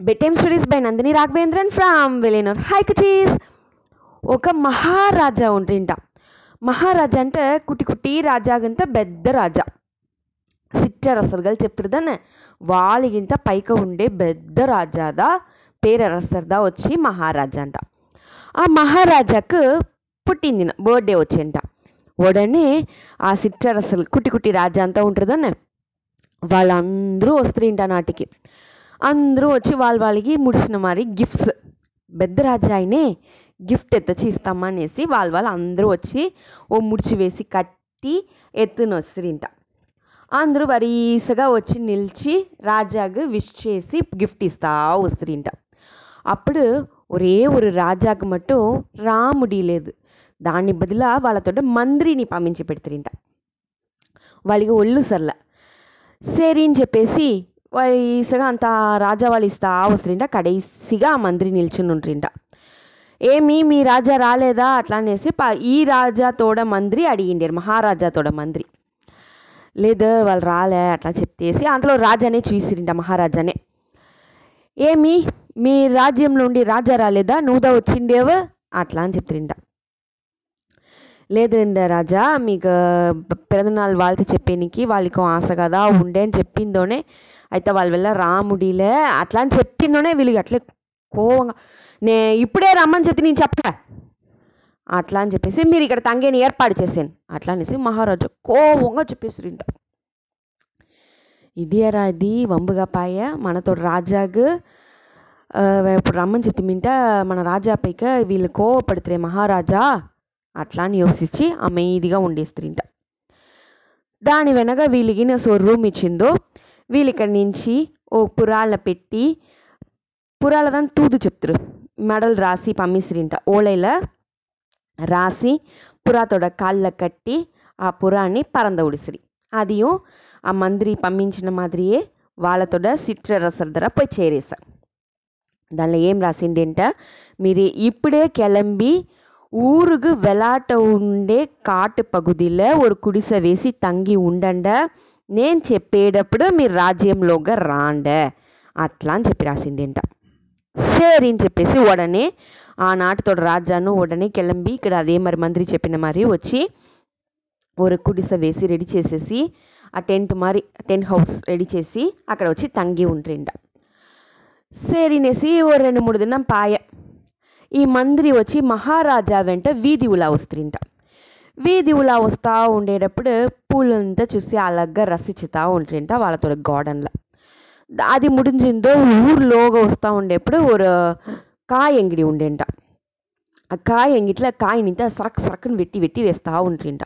Bedtime stories by Nandini Raghavendran from Villianur high కచీస్ ఒక మహారాజా ఉంటుంట మహారాజా అంటే కుటి కుటి రాజాగంత పెద్ద రాజా. ಸಿಟ್ಟರಸರ್ಗಳು వాళ్ళ వాళ్ళింత పైక ఉండే పెద్ద రాజాదా పేరరసర్దా వచ్చి మహారాజా అంట. ఆ మహారాజాకు పుట్టిందిన బర్త్డే వచ్చేంట. ఉడనే ఆ సిట్టరసలు కుటి కుటి రాజా అంతా ఉంటుందనే. వాళ్ళందరూ వస్తుంట నాటికి. అందరూ వచ్చి వాళ్ళ వాళ్ళకి ముడిసిన మరి గిఫ్ట్స్ పెద్ద రాజా ఆయనే గిఫ్ట్ ఎత్తొచ్చి ఇస్తామా అనేసి వాళ్ళ వాళ్ళు అందరూ వచ్చి ఓ ముడిచి వేసి కట్టి ఎత్తున వస్తుంట అందరూ వరీసగా వచ్చి నిలిచి రాజాకు విష్ చేసి గిఫ్ట్ ఇస్తా వస్తుంట అప్పుడు ఒరే ஒரு రాజాకు మట్టు రాముడి లేదు. దాని బదుల వాళ్ళతో మంత్రిని పంపించి పెడుతుంట వాళ్ళకి ఒళ్ళు సర్ల. సరే అని చెప్పేసి ವಯಸ್ಸಾಗ ಅಂಥ ರಾಜವಾಲಿಸ್ತಾ వస్తుంట కడేసిగా ఆ మంత్రి నిల్చుని ఉంటుంట ఏమి మీ రాజా రాలేదా? అట్లా అనేసి ఈ రాజాతోడ మంత్రి అడిగిండారు మహారాజాతోడ మంత్రి. లేదు వాళ్ళు రాలే అట్లా చెప్పేసి అందులో రాజానే చూసిరింట మహారాజానే. ఏమి మీ రాజ్యం నుండి రాజా రాలేదా? నువ్వుదా వచ్చిండేవు? అట్లా అని చెప్తుంట లేదండి రాజా మీకు పిరదనాలు వాళ్ళతో చెప్పేనికి వాళ్ళకి ఆశ కదా ఉండే అని చెప్పిందోనే అయితే వాళ్ళ వల్ల రాముడిలే అట్లా అని చెప్పిందోనే వీళ్ళకి అట్లే కోవంగా. నే ఇప్పుడే రమ్మని చెప్తే నేను చెప్పలే అట్లా అని చెప్పేసి మీరు ఇక్కడ తంగేని ఏర్పాటు చేసాను అట్లా అనేసి మహారాజు కోవంగా చెప్పేసిరింట ఇదేరా ఇది వంబుగా పాయ మనతో రాజాకు ఇప్పుడు రమ్మని చెప్తిమింట మన రాజా పైక వీళ్ళు కోవపడుతురే మహారాజా అట్లా అని యోసించి అమేదిగా ఉండేస్తుంట దాని వెనక వీళ్ళకి సో రూమ్ ఇచ్చిందో వీళ్ళిక్కడి నుంచి ఓ పురాల పెట్టి పురాలదని తూదు చెప్తురు మెడలు రాసి పంపిస్తురింట ఓலையில் రాసి పురాతోడ కాళ్ళకు కట్టి ఆ పురాన్ని பறந்த விடுசிரி அதையும் ఆ మంత్రి పంపించిన మాదిరియే వాళ్ళతోడ సిట్రరసల ధర పోయి చేరేశారు దానిలో ఏం రాసిండేంట మీరు ఇప్పుడే కిలంబి ஊருக்கு வெளாட்ட உண்டே காட்டு பகுதியில் ஒரு குடிசை வேசி தங்கி உண்டண்ட నేను చెప్పేటప్పుడు మీరు రాజ్యంలోగా రాండ. అట్లా అని చెప్పి రాసిండేంట. సరే అని చెప్పేసి ఉడనే ఆనాటితో రాజాను ఉడనే కిలంబి ఇక్కడ అదే మరి మంత్రి చెప్పిన మరి వచ్చి ఒక కుడిస వేసి రెడీ చేసేసి ఆ టెంట్ మరి టెంట్ హౌస్ రెడీ చేసి అక్కడ వచ్చి తంగి ఉంటుండ సరినేసి ఓ రెండు మూడు దినం పాయ. ఈ మంత్రి వచ్చి మహారాజా వెంట వీధి ఉలా వస్తుంట వీధి ఉలా వస్తూ ఉండేటప్పుడు పూలంతా చూసి అలగ్గా రసిచుతా ఉంటుంట వాళ్ళతో గార్డెన్లో. అది ముడించిందో ఊర్లోగా వస్తూ ఉండేప్పుడు ஒரு కాయ అంగడి ఉండేంట. ఆ కాయ అంగిట్లో కాయనింత సరక్ సరక్కుని వెట్టి వెట్టి వేస్తూ ఉంటుంట.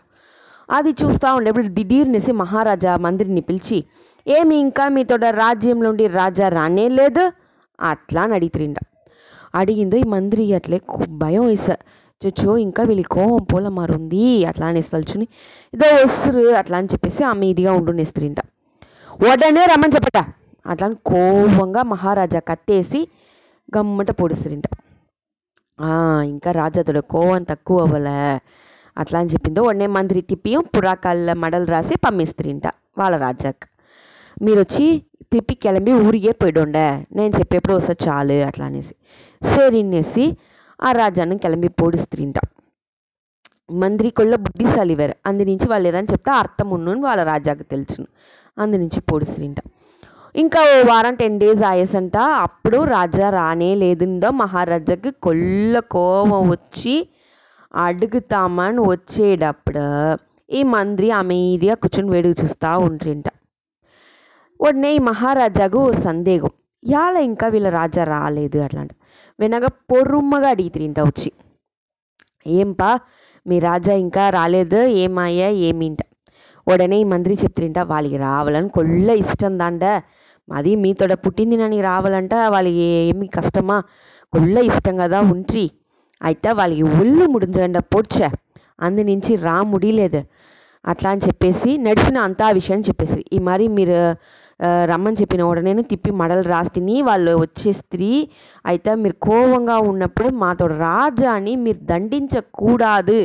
అది చూస్తూ ఉండేప్పుడు దిడీర్నేసి మహారాజా మంత్రిని పిలిచి ఏమి ఇంకా మీతో రాజ్యంలో ఉండి రాజా రానే లేదు? అట్లా అని అడిగితుండ అడిగిందో ఈ మంత్రి అట్లే భయం వేసా చొచ్చో ఇంకా వీళ్ళకి కోపం పోల మారుంది అట్లా అనేసి తలుచుని ఇదో వస్తురు అట్లా అని చెప్పేసి ఆమె ఇదిగా ఉంటుండే స్త్రీంట వడనే రమ్మని చెప్పట. అట్లా అని కోపంగా మహారాజా కత్తేసి గమ్మట పొడుస్తురింట. ఇంకా రాజాతుడు కోవం తక్కువ అవ్వలే అట్లా అని చెప్పిందో ఉడనే మంత్రి తిప్పియం పురాకాళ్ళ మడలు రాసి పంపిస్త్రీంట వాళ్ళ రాజాకి. మీరు వచ్చి తిప్పి కిలంబి ఊరిగే పోయిడుండే నేను చెప్పేప్పుడు వస్తా చాలు అట్లా అనేసి. సరినేసి ఆ రాజాను కిలంబి పోడు స్త్రీంట మంత్రి కొల్ల బుద్ధిశాలి వేరు. అందు నుంచి వాళ్ళు ఏదని చెప్తే అర్థం ఉన్నని వాళ్ళ రాజాకు తెలుసును. అందు నుంచి పొడుస్తుంట ఇంకా ఓ వారం టెన్ డేస్ ఆయసంట అప్పుడు రాజా రానే లేదుందో మహారాజాకి కొల్ల కోపం వచ్చి అడుగుతామని వచ్చేటప్పుడు ఈ మంత్రి అమేదిగా కూర్చొని వేడుకు చూస్తూ ఉంటుంట ఉడనే ఈ మహారాజాకు సందేహం. ఇవాళ ఇంకా వీళ్ళ రాజా రాలేదు అట్లాంటి వెనక పొరుమ్మగా అడిగితిరింట వచ్చి. ఏంపా మీ రాజా ఇంకా రాలేదు ఏమాయా ఏమింట ఉడనే ఈ మంత్రి చెప్తుంట వాళ్ళకి రావాలని కొల్ల ఇష్టం దాండ. అది మీతోడ పుట్టింది నని రావాలంట వాళ్ళకి ఏమి కష్టమా? కొల్ల ఇష్టం కదా ఉంట్రి. అయితే వాళ్ళకి ఒళ్ళు ముడించండి పొడ్చ. అందు నుంచి రా ముడిలేదు. అట్లా అని చెప్పేసి నడిచిన అంతా విషయం చెప్పేసి ఈ మరి మీరు రమ్మని చెప్పిన ఉడనే తిప్పి మడలు రాస్తిని వాళ్ళు వచ్చే స్త్రీ అయితే మీరు కోపంగా ఉన్నప్పుడు మాతో రాజాని మీరు దండించకూడదు.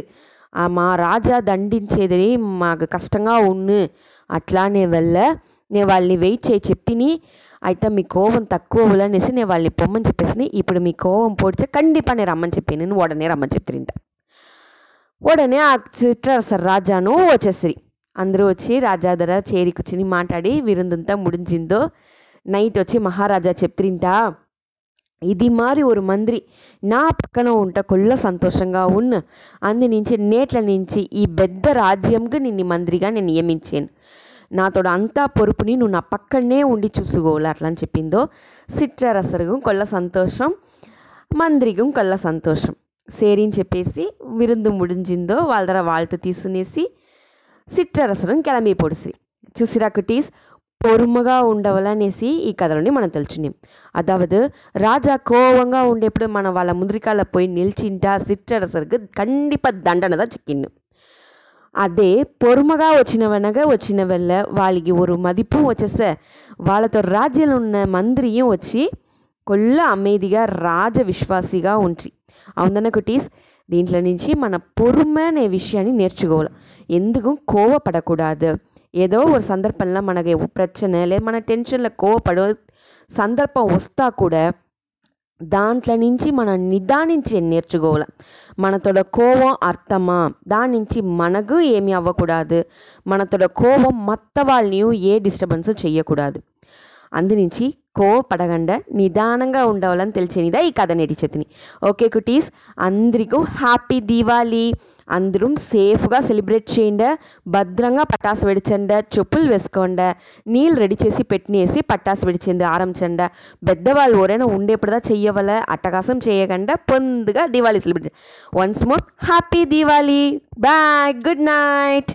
మా రాజా దండించేది మాకు కష్టంగా ఉన్ను. అట్లానే వల్ల నేను వాళ్ళని వెయిట్ చేయి చెప్పిని. అయితే మీ కోపం తక్కువ అనేసి నేను వాళ్ళని పొమ్మని చెప్పేసి ఇప్పుడు మీ కోపం పోడిచే కండిపా నేను రమ్మని చెప్పి నేను ఉడనే రమ్మని చెప్తింట ఉడనే ఆ చిట్రసర్ రాజాను వచ్చేసిరి. అందరూ వచ్చి రాజా దగ్గర చేరి కూర్చుని మాట్లాడి విరుందంతా ముడించిందో. నైట్ వచ్చి మహారాజా చెప్తిరింటా ఇది మారి ஒரு మంత్రి నా పక్కన ఉంట కొల్ల సంతోషంగా ఉన్న. అందు నుంచి నేట్ల నుంచి ఈ పెద్ద రాజ్యంకు నిన్ను మంత్రిగా నేను నియమించాను. నాతోడ అంతా పొరుపుని నువ్వు నా పక్కనే ఉండి చూసుకోవాలి? అట్లా అని చెప్పిందో. సిట్రరసరుగు కొల్ల సంతోషం మంత్రిగం కొల్ల సంతోషం. సేరిని చెప్పేసి విరుందు ముడించిందో వాళ్ళ దగ్గర వాళ్ళతో తీసుకునేసి సిట్టరసరం కెలమీ పొడిసి చూసిరా కుటీస్ పొరుముగా ఉండవాలనేసి ఈ కథలోని మనం తెలిసినాం అదావదు రాజా కోవంగా ఉండేప్పుడు మనం వాళ్ళ ముందరికాల పోయి నిలిచింటా సిట్టరసరుకు కండిపా దండనదా చిక్కిన్ను அதே பொறுமகா வச்சினவனக வச்சினவல்ல வாளிக்கு ஒரு மதிப்பும் வச்சச வாழத்தோ ராஜ்யம் உன்ன மந்திரியும் வச்சு கொல்ல அமைதிகா ராஜ விஸ்வாசிகா ஒன்றி அவன் தானே குட்டீஸ் దీంట్లో నుంచి మన பொறுமை అనే విషయాన్ని నేర్చుకోవాలి. ఎందుకు? కోవపడకూడదు. ఏదో ఒక సందర్భంలో మనకి ప్రచన లేదు మన టెన్షన్లో కోవపడే సందర్భం వస్తా కూడా దాంట్లో నుంచి మనం నిదానించి నేర్చుకోవాలి. మనతోడ కోవం అర్థమా? దాని నుంచి మనకు ఏమి అవ్వకూడదు. మనతోడ కోవం మత్త వాళ్ళని ఏ డిస్టర్బెన్స్ చేయకూడదు. అందునుంచి కోపడగండ నిదానంగా ఉండవాలని తెలిసేనిదా ఈ కథ నేర్చేతిని ఓకే కుటీస్ అందరికీ హ్యాపీ దీవాలి అందరూ సేఫ్గా సెలబ్రేట్ చేయండి. భద్రంగా పటాసు వెడిచండి. చెప్పులు వేసుకోండి. నీళ్ళు రెడీ చేసి పెట్టినేసి పటాసు వెడిచింది ఆరంభించండి. పెద్దవాళ్ళు ఎవరైనా ఉండేప్పుడుదా చెయ్యవల. అట్టకాసం చేయకుండా పొందుగా Diwali celebrate once more happy Diwali bye good night